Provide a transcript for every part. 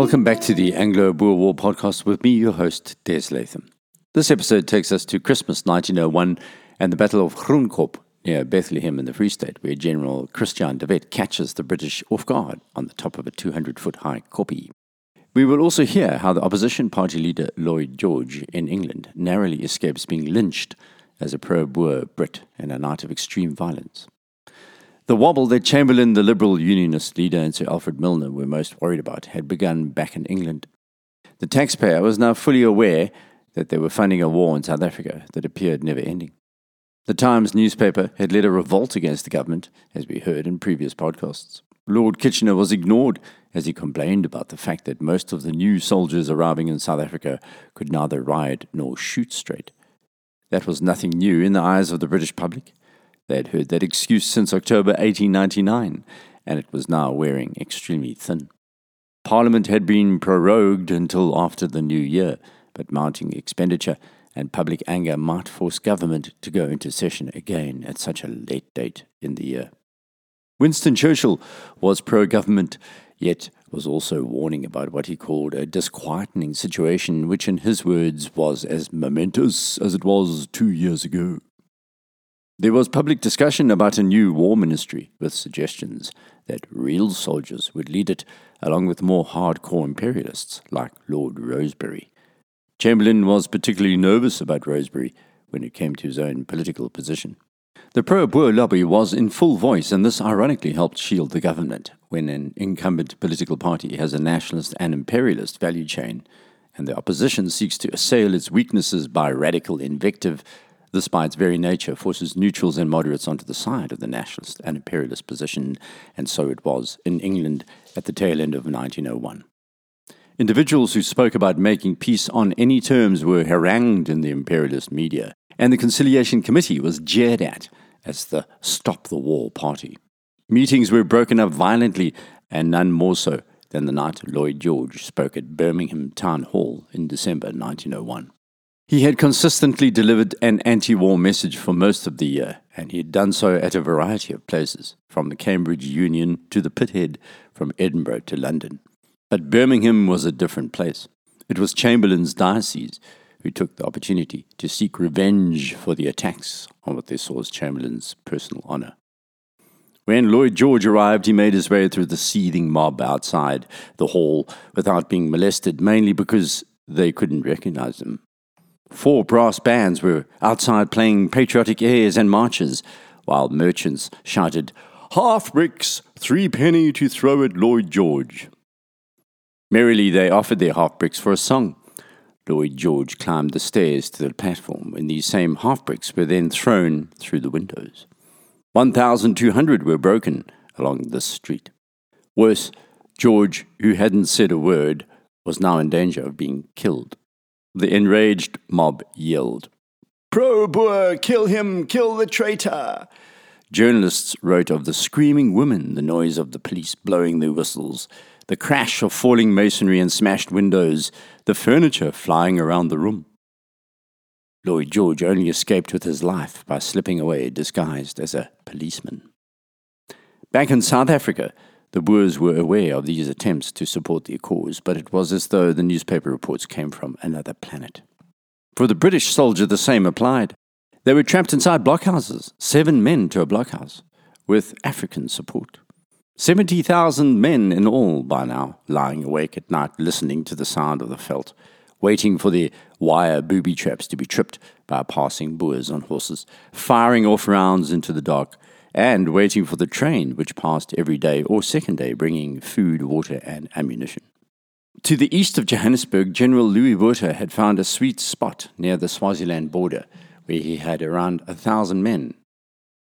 Welcome back to the Anglo Boer War podcast with me, your host, Des Latham. This episode takes us to Christmas 1901 and the Battle of Groenkop near Bethlehem in the Free State, where General Christiaan de Wet catches the British off guard on the top of a 200 foot high kopje. We will also hear how the opposition party leader Lloyd George in England narrowly escapes being lynched as a pro Boer Brit in a night of extreme violence. The wobble that Chamberlain, the Liberal Unionist leader, and Sir Alfred Milner were most worried about had begun back in England. The taxpayer was now fully aware that they were funding a war in South Africa that appeared never ending. The Times newspaper had led a revolt against the government, as we heard in previous podcasts. Lord Kitchener was ignored as he complained about the fact that most of the new soldiers arriving in South Africa could neither ride nor shoot straight. That was nothing new in the eyes of the British public. They had heard that excuse since October 1899, and it was now wearing extremely thin. Parliament had been prorogued until after the new year, but mounting expenditure and public anger might force government to go into session again at such a late date in the year. Winston Churchill was pro government, yet was also warning about what he called a disquietening situation, which, in his words, was as momentous as it was two years ago. There was public discussion about a new war ministry, with suggestions that real soldiers would lead it, along with more hardcore imperialists like Lord Rosebery. Chamberlain was particularly nervous about Rosebery when it came to his own political position. The pro Boer lobby was in full voice, and this ironically helped shield the government when an incumbent political party has a nationalist and imperialist value chain, and the opposition seeks to assail its weaknesses by radical invective this, by its very nature, forces neutrals and moderates onto the side of the nationalist and imperialist position, and so it was in England at the tail end of 1901. Individuals who spoke about making peace on any terms were harangued in the imperialist media, and the Conciliation Committee was jeered at as the Stop the War Party. Meetings were broken up violently, and none more so than the night Lloyd George spoke at Birmingham Town Hall in December 1901. He had consistently delivered an anti war message for most of the year, and he had done so at a variety of places, from the Cambridge Union to the Pithead, from Edinburgh to London. But Birmingham was a different place. It was Chamberlain's diocese who took the opportunity to seek revenge for the attacks on what they saw as Chamberlain's personal honour. When Lloyd George arrived, he made his way through the seething mob outside the hall without being molested, mainly because they couldn't recognize him. Four brass bands were outside playing patriotic airs and marches, while merchants shouted, Half bricks, three penny to throw at Lloyd George. Merrily they offered their half bricks for a song. Lloyd George climbed the stairs to the platform, and these same half bricks were then thrown through the windows. 1,200 were broken along this street. Worse, George, who hadn't said a word, was now in danger of being killed. The enraged mob yelled, Pro Boer, kill him, kill the traitor! Journalists wrote of the screaming women, the noise of the police blowing their whistles, the crash of falling masonry and smashed windows, the furniture flying around the room. Lloyd George only escaped with his life by slipping away disguised as a policeman. Back in South Africa, the Boers were aware of these attempts to support their cause, but it was as though the newspaper reports came from another planet. For the British soldier, the same applied. They were trapped inside blockhouses, seven men to a blockhouse, with African support. 70,000 men in all by now, lying awake at night listening to the sound of the veld, waiting for their wire booby traps to be tripped by passing Boers on horses, firing off rounds into the dark and waiting for the train which passed every day or second day bringing food, water, and ammunition. To the east of Johannesburg, General Louis Botha had found a sweet spot near the Swaziland border where he had around a thousand men.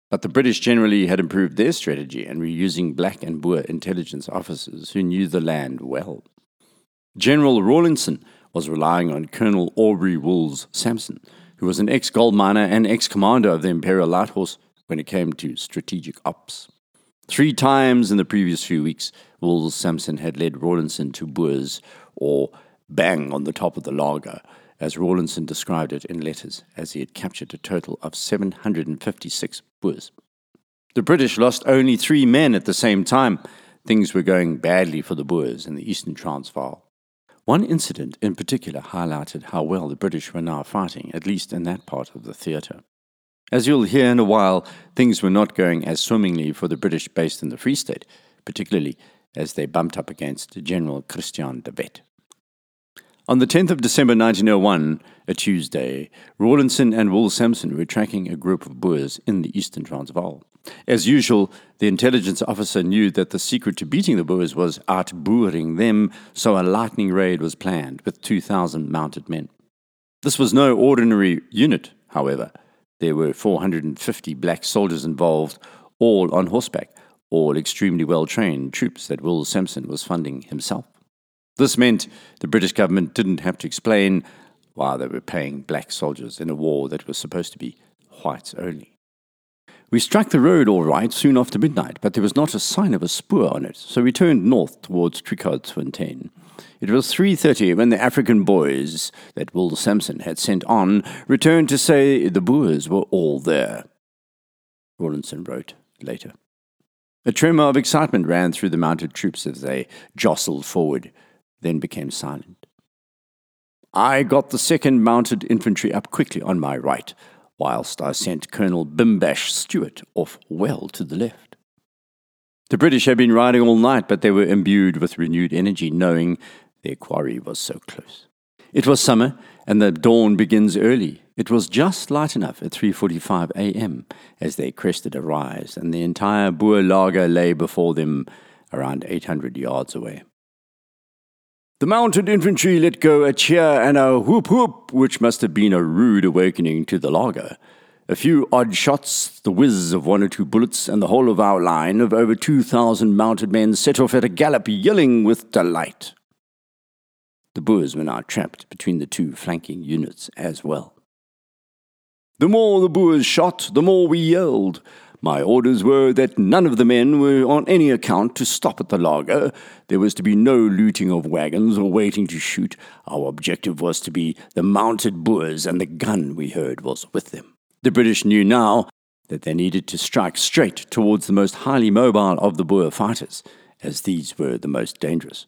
But the British generally had improved their strategy and were using black and Boer intelligence officers who knew the land well. General Rawlinson was relying on Colonel Aubrey Woolls Sampson, who was an ex gold miner and ex commander of the Imperial Light Horse when it came to strategic ops. Three times in the previous few weeks, Woolls Sampson had led Rawlinson to Boers, or bang on the top of the laager, as Rawlinson described it in letters, as he had captured a total of 756 Boers. The British lost only three men at the same time, things were going badly for the Boers in the eastern Transvaal. One incident in particular highlighted how well the British were now fighting, at least in that part of the theatre. As you'll hear in a while, things were not going as swimmingly for the British based in the Free State, particularly as they bumped up against General Christiaan de Wet. On the 10th of December 1901, a Tuesday, Rawlinson and Woolls Sampson were tracking a group of Boers in the eastern Transvaal. As usual, the intelligence officer knew that the secret to beating the Boers was outboering them, so a lightning raid was planned with 2,000 mounted men. This was no ordinary unit, however. There were 450 black soldiers involved, all on horseback, all extremely well trained troops that Woolls Sampson was funding himself. This meant the British government didn't have to explain why they were paying black soldiers in a war that was supposed to be whites only. We struck the road all right soon after midnight, but there was not a sign of a spoor on it, so we turned north towards Trichardsfontein. It was 3.30 when the African boys that Woolls Sampson had sent on returned to say the Boers were all there. Rawlinson wrote later. A tremor of excitement ran through the mounted troops as they jostled forward, then became silent. I got the second mounted infantry up quickly on my right, whilst I sent Colonel Bimbash Stewart off well to the left. The British had been riding all night, but they were imbued with renewed energy, knowing their quarry was so close. It was summer, and the dawn begins early. It was just light enough at 3:45 a.m. as they crested a rise, and the entire Boer laager lay before them, around 800 yards away. The mounted infantry let go a cheer and a whoop whoop, which must have been a rude awakening to the laager. A few odd shots, the whiz of one or two bullets, and the whole of our line of over 2,000 mounted men set off at a gallop, yelling with delight. The Boers were now trapped between the two flanking units as well. The more the Boers shot, the more we yelled. My orders were that none of the men were on any account to stop at the laager. There was to be no looting of wagons or waiting to shoot. Our objective was to be the mounted Boers, and the gun we heard was with them. The British knew now that they needed to strike straight towards the most highly mobile of the Boer fighters, as these were the most dangerous.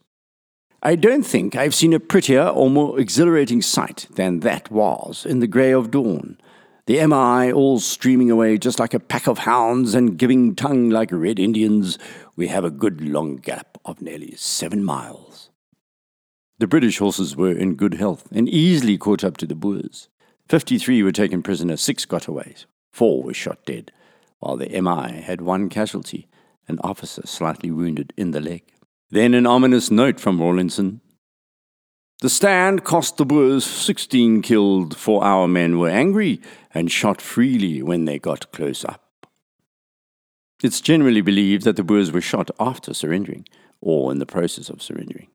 I don't think I've seen a prettier or more exhilarating sight than that was in the grey of dawn the MI all streaming away just like a pack of hounds and giving tongue like red Indians, we have a good long gallop of nearly seven miles. The British horses were in good health and easily caught up to the Boers. Fifty-three were taken prisoner, six got away, four were shot dead, while the MI had one casualty, an officer slightly wounded in the leg. Then an ominous note from Rawlinson the stand cost the Boers 16 killed, for our men were angry and shot freely when they got close up. It's generally believed that the Boers were shot after surrendering, or in the process of surrendering.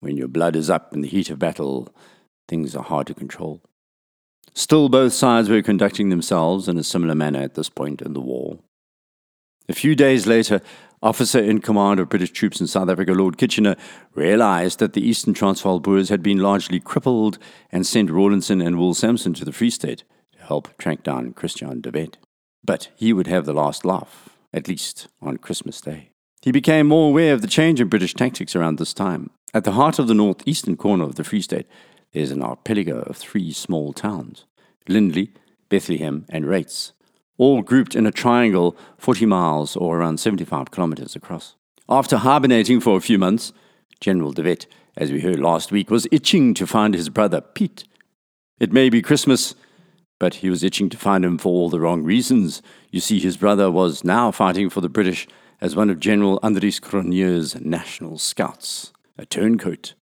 When your blood is up in the heat of battle, things are hard to control. Still, both sides were conducting themselves in a similar manner at this point in the war. A few days later, officer in command of British troops in South Africa, Lord Kitchener, realized that the Eastern Transvaal Boers had been largely crippled and sent Rawlinson and Woolls Sampson to the Free State to help track down Christiaan de Wet. But he would have the last laugh, at least on Christmas Day. He became more aware of the change in British tactics around this time. At the heart of the northeastern corner of the Free State, there's an archipelago of three small towns Lindley, Bethlehem, and Reitz all grouped in a triangle 40 miles or around 75 kilometers across. After hibernating for a few months, General de Wet, as we heard last week, was itching to find his brother Piet. It may be Christmas, but he was itching to find him for all the wrong reasons. You see, his brother was now fighting for the British as one of General Andries Cronje's national scouts, a turncoat.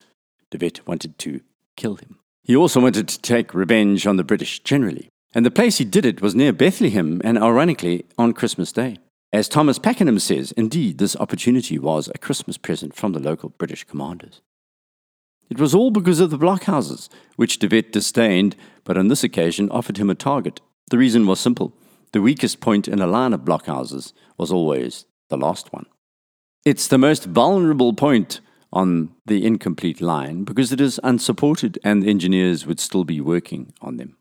De Wet wanted to kill him. He also wanted to take revenge on the British generally. And the place he did it was near Bethlehem, and ironically, on Christmas Day. As Thomas Pakenham says, indeed, this opportunity was a Christmas present from the local British commanders. It was all because of the blockhouses, which De Wet disdained, but on this occasion offered him a target. The reason was simple the weakest point in a line of blockhouses was always the last one. It's the most vulnerable point on the incomplete line because it is unsupported and engineers would still be working on them.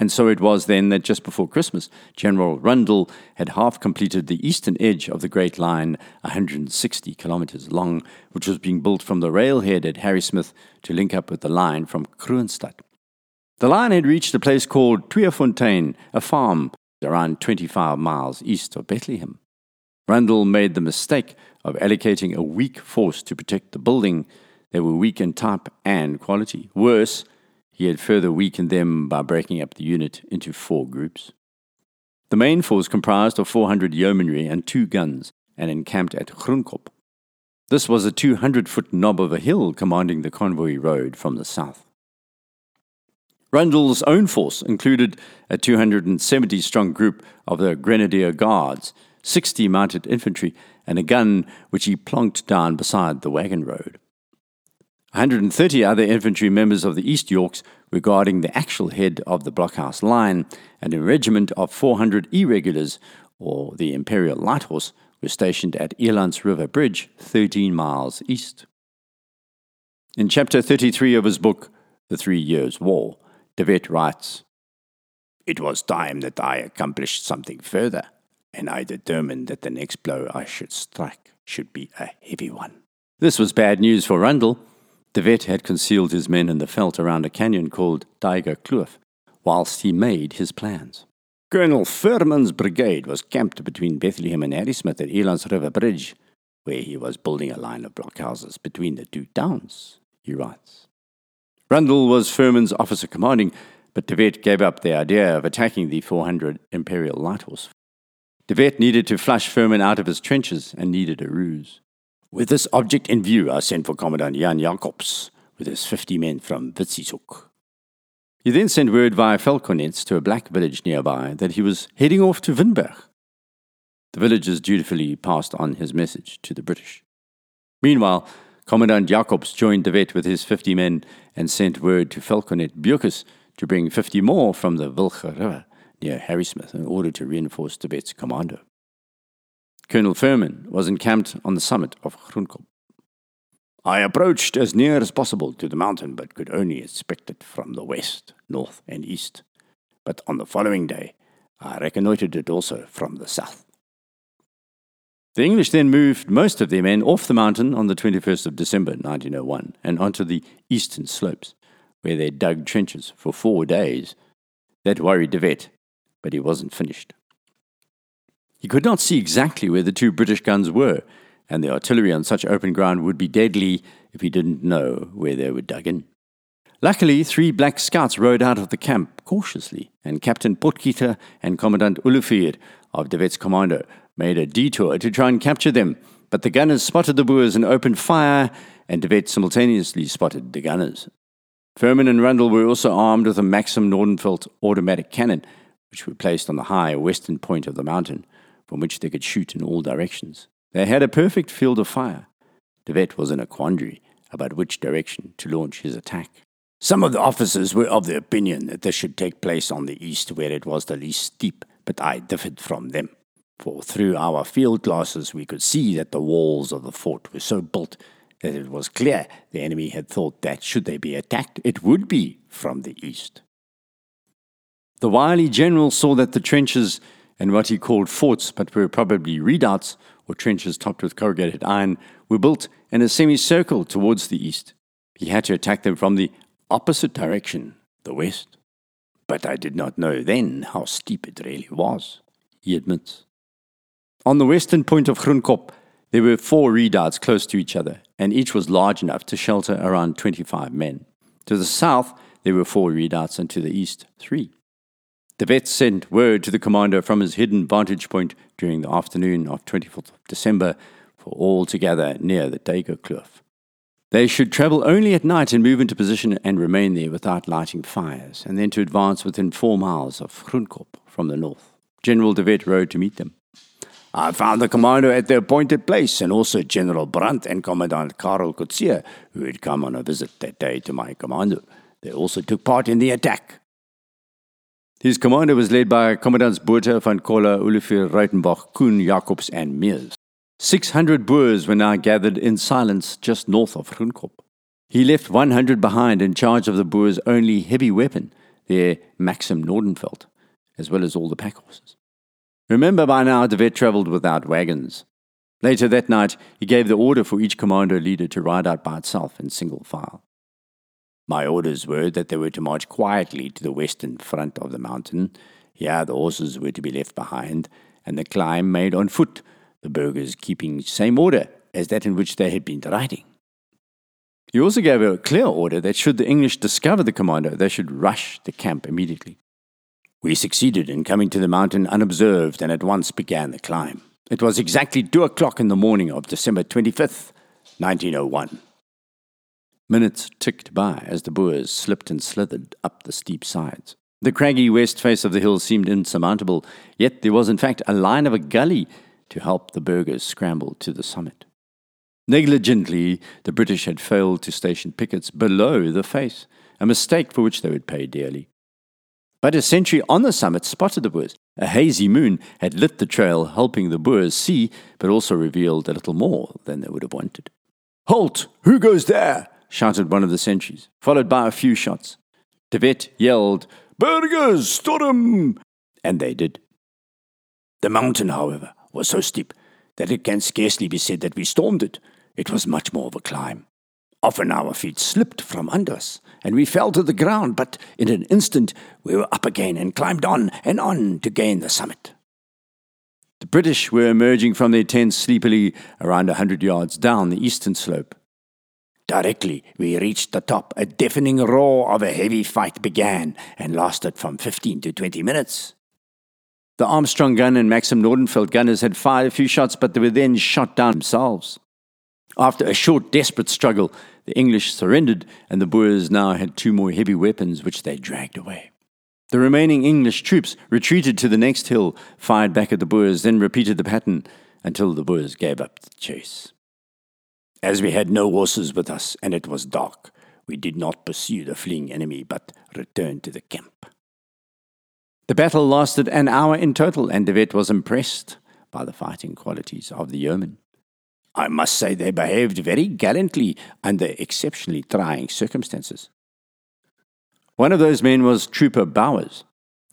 And so it was then that just before Christmas, General Rundle had half completed the eastern edge of the Great Line, 160 kilometers long, which was being built from the railhead at Harrismith to link up with the line from Kroonstad. The line had reached a place called Tweefontein, a farm around 25 miles east of Bethlehem. Rundle made the mistake of allocating a weak force to protect the building. They were weak in type and quality. Worse, he had further weakened them by breaking up the unit into four groups. The main force comprised of 400 yeomanry and two guns and encamped at Groenkop. This was a 200 foot knob of a hill commanding the convoy road from the south. Rundle's own force included a 270 strong group of the Grenadier Guards, 60 mounted infantry, and a gun which he plonked down beside the wagon road. 130 other infantry members of the East Yorks were guarding the actual head of the blockhouse line, and a regiment of 400 irregulars, or the Imperial Light Horse, were stationed at Elands River Bridge, 13 miles east. In chapter 33 of his book, The Three Years' War, De Wet writes It was time that I accomplished something further, and I determined that the next blow I should strike should be a heavy one. This was bad news for Rundle De Wet had concealed his men in the veld around a canyon called Tyger Kloof, whilst he made his plans. Colonel Firman's brigade was camped between Bethlehem and Harrismith at Elands River Bridge, where he was building a line of blockhouses between the two towns, he writes. Rundle was Firman's officer commanding, but De Wet gave up the idea of attacking the 400 Imperial Light Horse. De Wet needed to flush Firman out of his trenches and needed a ruse. With this object in view, I sent for Commandant Jan Jacobs with his 50 men from Witsieshoek. He then sent word via Falconets to a black village nearby that he was heading off to Winburg. The villagers dutifully passed on his message to the British. Meanwhile, Commandant Jacobs joined De Wet with his 50 men and sent word to Falconet Bukes to bring 50 more from the Wilge River near Harrismith in order to reinforce De commander. Colonel Firman was encamped on the summit of Groenkop. I approached as near as possible to the mountain, but could only inspect it from the west, north, and east. But on the following day, I reconnoitred it also from the south. The English then moved most of their men off the mountain on the 21st of December 1901 and onto the eastern slopes, where they dug trenches for four days. That worried De Wet, but he wasn't finished. He could not see exactly where the two British guns were, and the artillery on such open ground would be deadly if he didn't know where they were dug in. Luckily, three black scouts rode out of the camp cautiously, and Captain Potgieter and Commandant Olivier of De Wet's commando made a detour to try and capture them, but the gunners spotted the Boers and opened fire, and De Wet simultaneously spotted the gunners. Firman and Rundle were also armed with a Maxim Nordenfelt automatic cannon, which were placed on the high western point of the mountain from which they could shoot in all directions. They had a perfect field of fire. De Wet was in a quandary about which direction to launch his attack. Some of the officers were of the opinion that this should take place on the east where it was the least steep, but I differed from them. For through our field glasses we could see that the walls of the fort were so built that it was clear the enemy had thought that should they be attacked, it would be from the east. The wily general saw that the trenches and what he called forts, but were probably redoubts or trenches topped with corrugated iron, were built in a semicircle towards the east. He had to attack them from the opposite direction, the west. But I did not know then how steep it really was, he admits. On the western point of Groenkop, there were four redoubts close to each other, and each was large enough to shelter around 25 men. To the south, there were four redoubts, and to the east, three. De Wet sent word to the commander from his hidden vantage point during the afternoon of 24th of December for all to gather near the Tyger Kloof. They should travel only at night and move into position and remain there without lighting fires, and then to advance within four miles of Groenkop from the north. General De Wet rode to meet them. I found the commander at the appointed place, and also General Brandt and Commandant Karl Coetzee, who had come on a visit that day to my commando. They also took part in the attack. His commando was led by Commandants Botha van Coller, Olivier Reitenbach, Kuhn, Jacobs, and Mears. 600 Boers were now gathered in silence just north of Groenkop. He left 100 behind in charge of the Boers' only heavy weapon, their Maxim Nordenfelt, as well as all the pack horses. Remember, by now, De Wet travelled without wagons. Later that night, he gave the order for each commando leader to ride out by itself in single file. My orders were that they were to march quietly to the western front of the mountain. Here the horses were to be left behind, and the climb made on foot, the burghers keeping same order as that in which they had been riding. He also gave a clear order that should the English discover the commander, they should rush the camp immediately. We succeeded in coming to the mountain unobserved and at once began the climb. It was exactly two o'clock in the morning of December 25th, 1901. Minutes ticked by as the Boers slipped and slithered up the steep sides. The craggy west face of the hill seemed insurmountable, yet there was in fact a line of a gully to help the burghers scramble to the summit. Negligently, the British had failed to station pickets below the face, a mistake for which they would pay dearly. But a sentry on the summit spotted the Boers. A hazy moon had lit the trail, helping the Boers see, but also revealed a little more than they would have wanted. Halt! Who goes there? Shouted one of the sentries, followed by a few shots. De Wet yelled, Burghers, storm! And they did. The mountain, however, was so steep that it can scarcely be said that we stormed it. It was much more of a climb. Often our feet slipped from under us, and we fell to the ground, but in an instant we were up again and climbed on and on to gain the summit. The British were emerging from their tents sleepily around a hundred yards down the eastern slope. Directly we reached the top, a deafening roar of a heavy fight began and lasted from 15 to 20 minutes. The Armstrong gun and Maxim Nordenfelt gunners had fired a few shots, but they were then shot down themselves. After a short, desperate struggle, the English surrendered, and the Boers now had two more heavy weapons which they dragged away. The remaining English troops retreated to the next hill, fired back at the Boers, then repeated the pattern until the Boers gave up the chase. As we had no horses with us and it was dark, we did not pursue the fleeing enemy but returned to the camp. The battle lasted an hour in total, and De Wet was impressed by the fighting qualities of the yeomen. I must say they behaved very gallantly under exceptionally trying circumstances. One of those men was Trooper Bowers.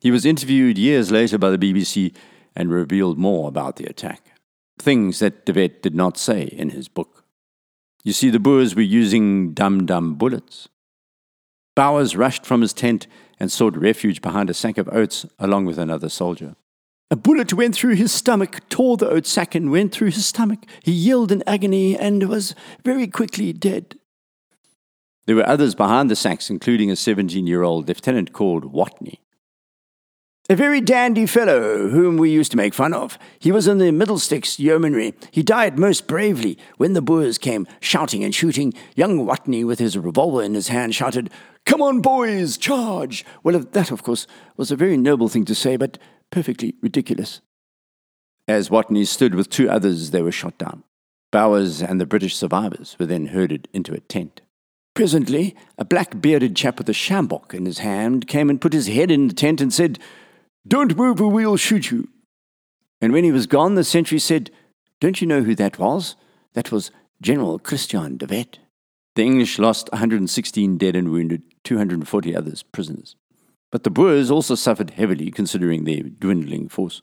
He was interviewed years later by the BBC and revealed more about the attack, things that De Wet did not say in his book. You see, the Boers were using dum dum bullets. Bowers rushed from his tent and sought refuge behind a sack of oats along with another soldier. A bullet went through his stomach, tore the oat sack, and went through his stomach. He yelled in agony and was very quickly dead. There were others behind the sacks, including a 17 year old lieutenant called Watney. A very dandy fellow whom we used to make fun of. He was in the Middlesex yeomanry. He died most bravely. When the Boers came shouting and shooting, young Watney, with his revolver in his hand, shouted, Come on, boys, charge! Well, that, of course, was a very noble thing to say, but perfectly ridiculous. As Watney stood with two others, they were shot down. Bowers and the British survivors were then herded into a tent. Presently, a black bearded chap with a sjambok in his hand came and put his head in the tent and said, don't move or we'll shoot you. And when he was gone, the sentry said, Don't you know who that was? That was General Christiaan de Wet. The English lost 116 dead and wounded, 240 others prisoners. But the Boers also suffered heavily considering their dwindling force.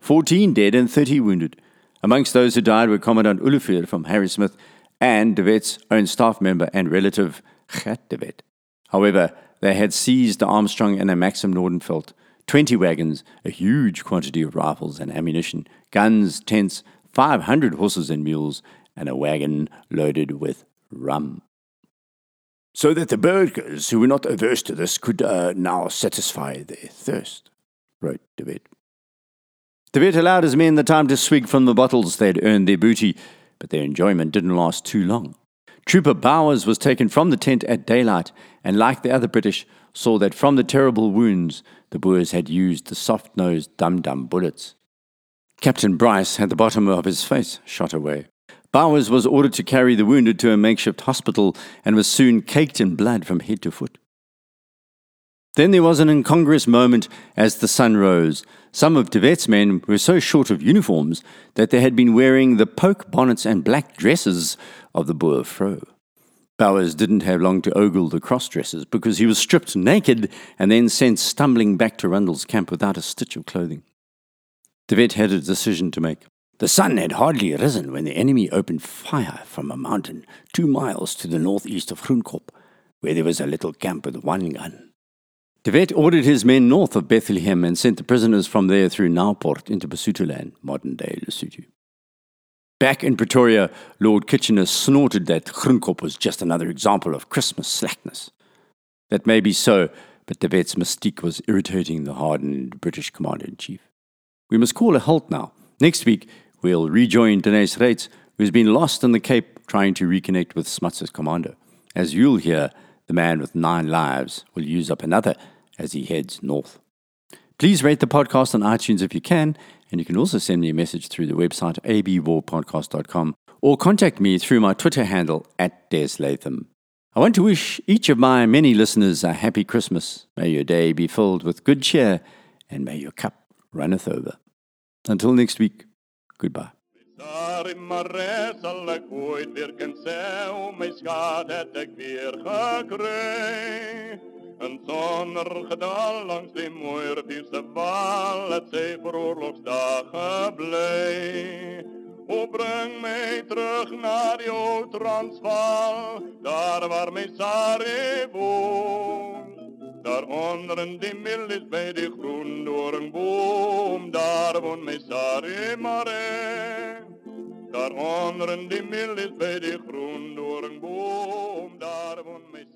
14 dead and 30 wounded. Amongst those who died were Commandant Olivier from Harrismith and De Wet's own staff member and relative, Gert de Wet. However, they had seized the Armstrong and the Maxim Nordenfelt, 20 wagons, a huge quantity of rifles and ammunition, guns, tents, 500 horses and mules, and a wagon loaded with rum. So that the burghers who were not averse to this could uh, now satisfy their thirst, wrote De Wet. De allowed his men the time to swig from the bottles they had earned their booty, but their enjoyment didn't last too long. Trooper Bowers was taken from the tent at daylight, and like the other British, saw that from the terrible wounds the Boers had used the soft nosed dum dum bullets. Captain Bryce had the bottom of his face shot away. Bowers was ordered to carry the wounded to a makeshift hospital and was soon caked in blood from head to foot. Then there was an incongruous moment as the sun rose. Some of De Wet's men were so short of uniforms that they had been wearing the poke bonnets and black dresses of the Boer vrouw. Bowers didn't have long to ogle the cross-dressers because he was stripped naked and then sent stumbling back to Rundle's camp without a stitch of clothing. De had a decision to make. The sun had hardly risen when the enemy opened fire from a mountain two miles to the northeast of Groenkop, where there was a little camp with one gun. De ordered his men north of Bethlehem and sent the prisoners from there through Nauport into Basutoland, modern-day Lesotho. Back in Pretoria, Lord Kitchener snorted that Groenkop was just another example of Christmas slackness. That may be so, but De Wet's mystique was irritating the hardened British commander-in-chief. We must call a halt now. Next week, we'll rejoin Deneys Reitz, who's been lost in the Cape trying to reconnect with Smuts' commando. As you'll hear, the man with nine lives will use up another as he heads north. Please rate the podcast on iTunes if you can, and you can also send me a message through the website abwarpodcast.com or contact me through my Twitter handle at Des Latham. I want to wish each of my many listeners a happy Christmas. May your day be filled with good cheer, and may your cup runneth over. Until next week, goodbye. ooit weer kan weer. Een zonnergedal langs die Moertische wal, het zij voor oorlogsdagen blij. O breng mij terug naar die Oud-Transvaal, daar waar mijn Sarre woont. Daaronder in die mil is bij die boom, daar woont mijn Sarre Mare. Daaronder in die mil is bij die boom, daar woont mijn